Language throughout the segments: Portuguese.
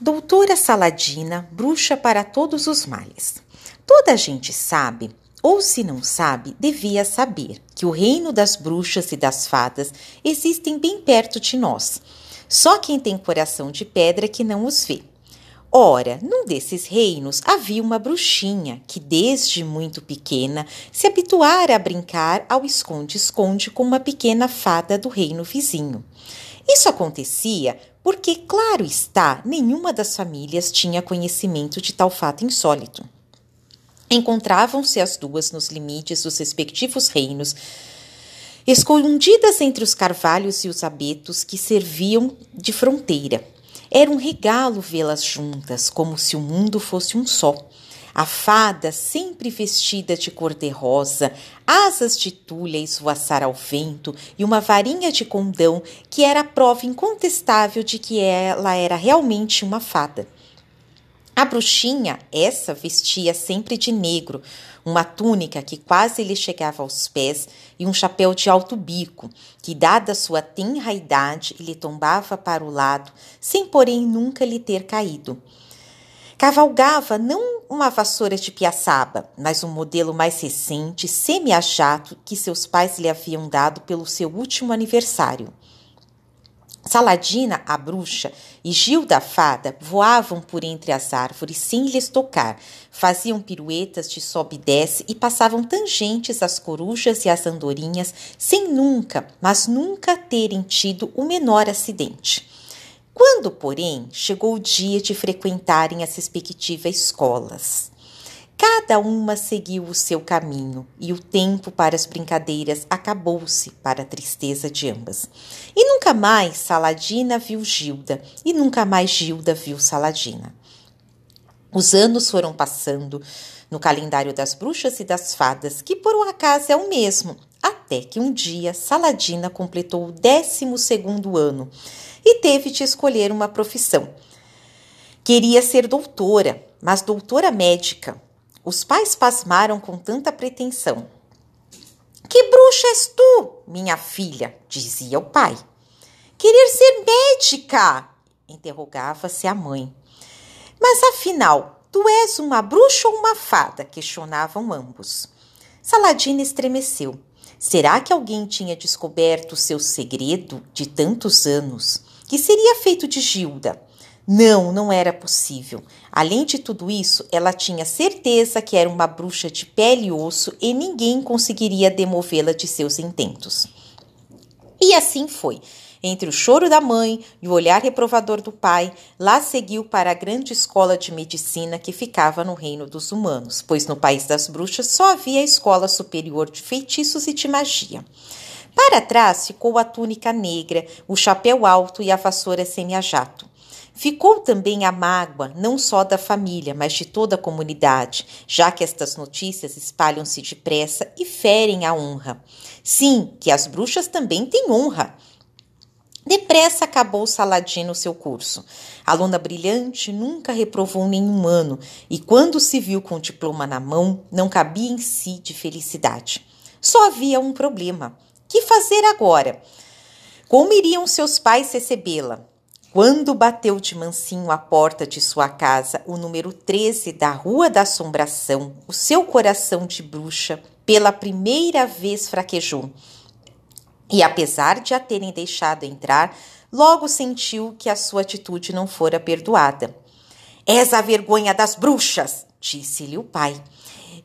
Doutora Saladina, bruxa para todos os males. Toda a gente sabe, ou se não sabe, devia saber, que o reino das bruxas e das fadas existem bem perto de nós. Só quem tem coração de pedra que não os vê. Ora, num desses reinos havia uma bruxinha que, desde muito pequena, se habituara a brincar ao esconde-esconde com uma pequena fada do reino vizinho. Isso acontecia porque, claro está, nenhuma das famílias tinha conhecimento de tal fato insólito. Encontravam-se as duas nos limites dos respectivos reinos, escondidas entre os carvalhos e os abetos que serviam de fronteira. Era um regalo vê-las juntas, como se o mundo fosse um só. A fada, sempre vestida de cor-de-rosa, asas de tulha esvoaçar ao vento e uma varinha de condão que era a prova incontestável de que ela era realmente uma fada. A bruxinha, essa, vestia sempre de negro, uma túnica que quase lhe chegava aos pés e um chapéu de alto bico, que, dada sua tenra idade, lhe tombava para o lado, sem porém nunca lhe ter caído. Cavalgava não uma vassoura de piaçaba, mas um modelo mais recente, semi-ajato, que seus pais lhe haviam dado pelo seu último aniversário. Saladina, a bruxa, e Gilda, a fada, voavam por entre as árvores sem lhes tocar, faziam piruetas de sobe e desce e passavam tangentes às corujas e às andorinhas, sem nunca, mas nunca terem tido o menor acidente. Quando, porém, chegou o dia de frequentarem as respectivas escolas. Cada uma seguiu o seu caminho e o tempo para as brincadeiras acabou-se para a tristeza de ambas. E nunca mais Saladina viu Gilda e nunca mais Gilda viu Saladina. Os anos foram passando no calendário das bruxas e das fadas, que por um acaso é o mesmo, até que um dia Saladina completou o décimo segundo ano e teve de escolher uma profissão. Queria ser doutora, mas doutora médica. Os pais pasmaram com tanta pretensão. Que bruxa és tu, minha filha? dizia o pai. Querer ser médica? interrogava-se a mãe. Mas afinal, tu és uma bruxa ou uma fada? questionavam ambos. Saladina estremeceu. Será que alguém tinha descoberto o seu segredo de tantos anos? Que seria feito de Gilda? Não, não era possível. Além de tudo isso, ela tinha certeza que era uma bruxa de pele e osso e ninguém conseguiria demovê-la de seus intentos. E assim foi. Entre o choro da mãe e o olhar reprovador do pai, lá seguiu para a grande escola de medicina que ficava no reino dos humanos, pois no país das bruxas só havia a escola superior de feitiços e de magia. Para trás ficou a túnica negra, o chapéu alto e a vassoura semi-jato. Ficou também a mágoa, não só da família, mas de toda a comunidade, já que estas notícias espalham-se depressa e ferem a honra. Sim, que as bruxas também têm honra. Depressa acabou Saladino seu curso. Aluna brilhante, nunca reprovou nenhum ano e, quando se viu com o diploma na mão, não cabia em si de felicidade. Só havia um problema: que fazer agora? Como iriam seus pais recebê-la? Quando bateu de mansinho à porta de sua casa, o número 13 da Rua da Assombração, o seu coração de bruxa, pela primeira vez fraquejou e apesar de a terem deixado entrar, logo sentiu que a sua atitude não fora perdoada. És a vergonha das bruxas, disse-lhe o pai.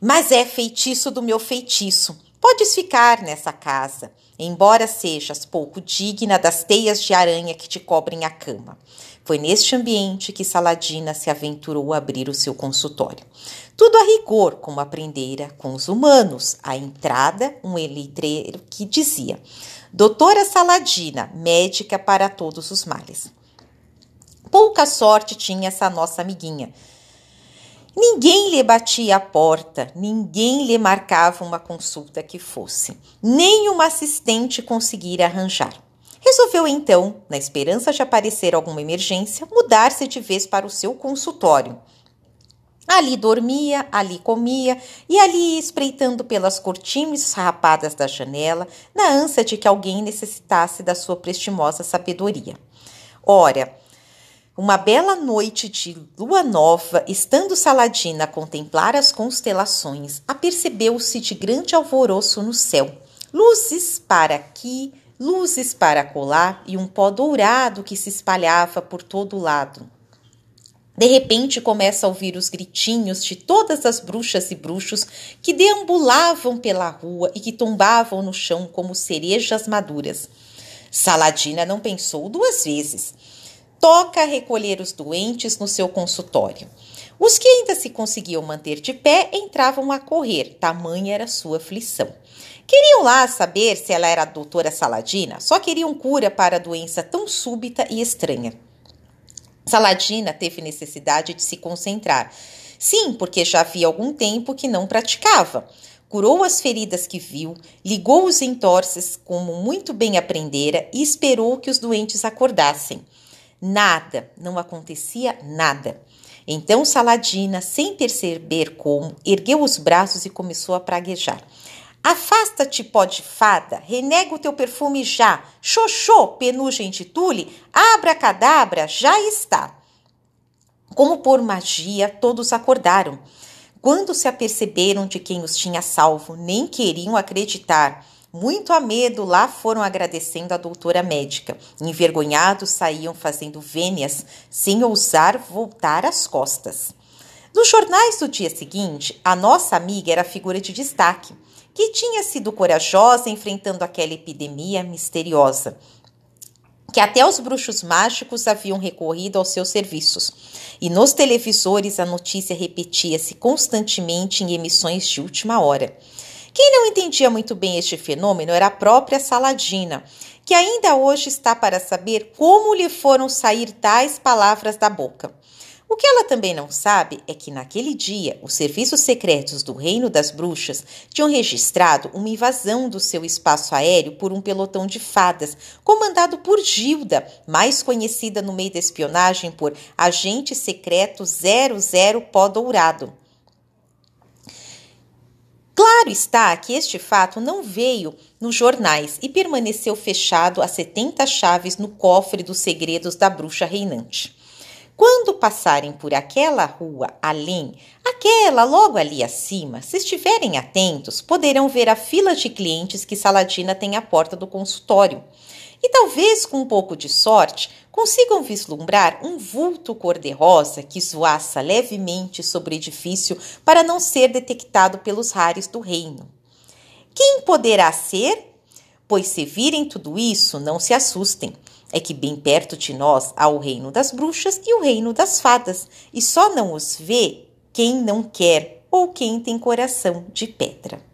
Mas é feitiço do meu feitiço. Podes ficar nessa casa, embora sejas pouco digna das teias de aranha que te cobrem a cama. Foi neste ambiente que Saladina se aventurou a abrir o seu consultório. Tudo a rigor, como aprendera com os humanos. À entrada, um letreiro que dizia: Doutora Saladina, médica para todos os males. Pouca sorte tinha essa nossa amiguinha. Ninguém lhe batia a porta, ninguém lhe marcava uma consulta que fosse, nem uma assistente conseguira arranjar. Resolveu então, na esperança de aparecer alguma emergência, mudar-se de vez para o seu consultório. Ali dormia, ali comia e ali espreitando pelas cortinas rapadas da janela, na ânsia de que alguém necessitasse da sua prestimosa sabedoria. Ora, Uma bela noite de lua nova, estando Saladina a contemplar as constelações, apercebeu-se de grande alvoroço no céu. Luzes para aqui, luzes para colar e um pó dourado que se espalhava por todo lado. De repente começa a ouvir os gritinhos de todas as bruxas e bruxos que deambulavam pela rua e que tombavam no chão como cerejas maduras. Saladina não pensou duas vezes toca recolher os doentes no seu consultório. Os que ainda se conseguiam manter de pé entravam a correr, tamanha era sua aflição. Queriam lá saber se ela era a doutora Saladina, só queriam cura para a doença tão súbita e estranha. Saladina teve necessidade de se concentrar. Sim, porque já havia algum tempo que não praticava. Curou as feridas que viu, ligou os entorces como muito bem aprendera e esperou que os doentes acordassem. Nada, não acontecia nada. Então Saladina, sem perceber como, ergueu os braços e começou a praguejar. Afasta-te, pó de fada, renega o teu perfume já. Xoxô, penugem de tule, abra cadabra, já está. Como por magia, todos acordaram. Quando se aperceberam de quem os tinha salvo, nem queriam acreditar. Muito a medo, lá foram agradecendo a doutora médica. Envergonhados, saíam fazendo vênias, sem ousar voltar as costas. Nos jornais do dia seguinte, a nossa amiga era figura de destaque, que tinha sido corajosa enfrentando aquela epidemia misteriosa, que até os bruxos mágicos haviam recorrido aos seus serviços. E nos televisores a notícia repetia-se constantemente em emissões de última hora. Quem não entendia muito bem este fenômeno era a própria Saladina, que ainda hoje está para saber como lhe foram sair tais palavras da boca. O que ela também não sabe é que naquele dia os serviços secretos do Reino das Bruxas tinham registrado uma invasão do seu espaço aéreo por um pelotão de fadas, comandado por Gilda, mais conhecida no meio da espionagem por Agente Secreto 00 Pó Dourado. Claro está que este fato não veio nos jornais e permaneceu fechado a 70 chaves no cofre dos segredos da bruxa reinante. Quando passarem por aquela rua além, aquela logo ali acima, se estiverem atentos, poderão ver a fila de clientes que Saladina tem à porta do consultório. E talvez com um pouco de sorte consigam vislumbrar um vulto cor-de-rosa que esvoaça levemente sobre o edifício para não ser detectado pelos rares do reino. Quem poderá ser? Pois se virem tudo isso, não se assustem. É que bem perto de nós há o reino das bruxas e o reino das fadas, e só não os vê quem não quer ou quem tem coração de pedra.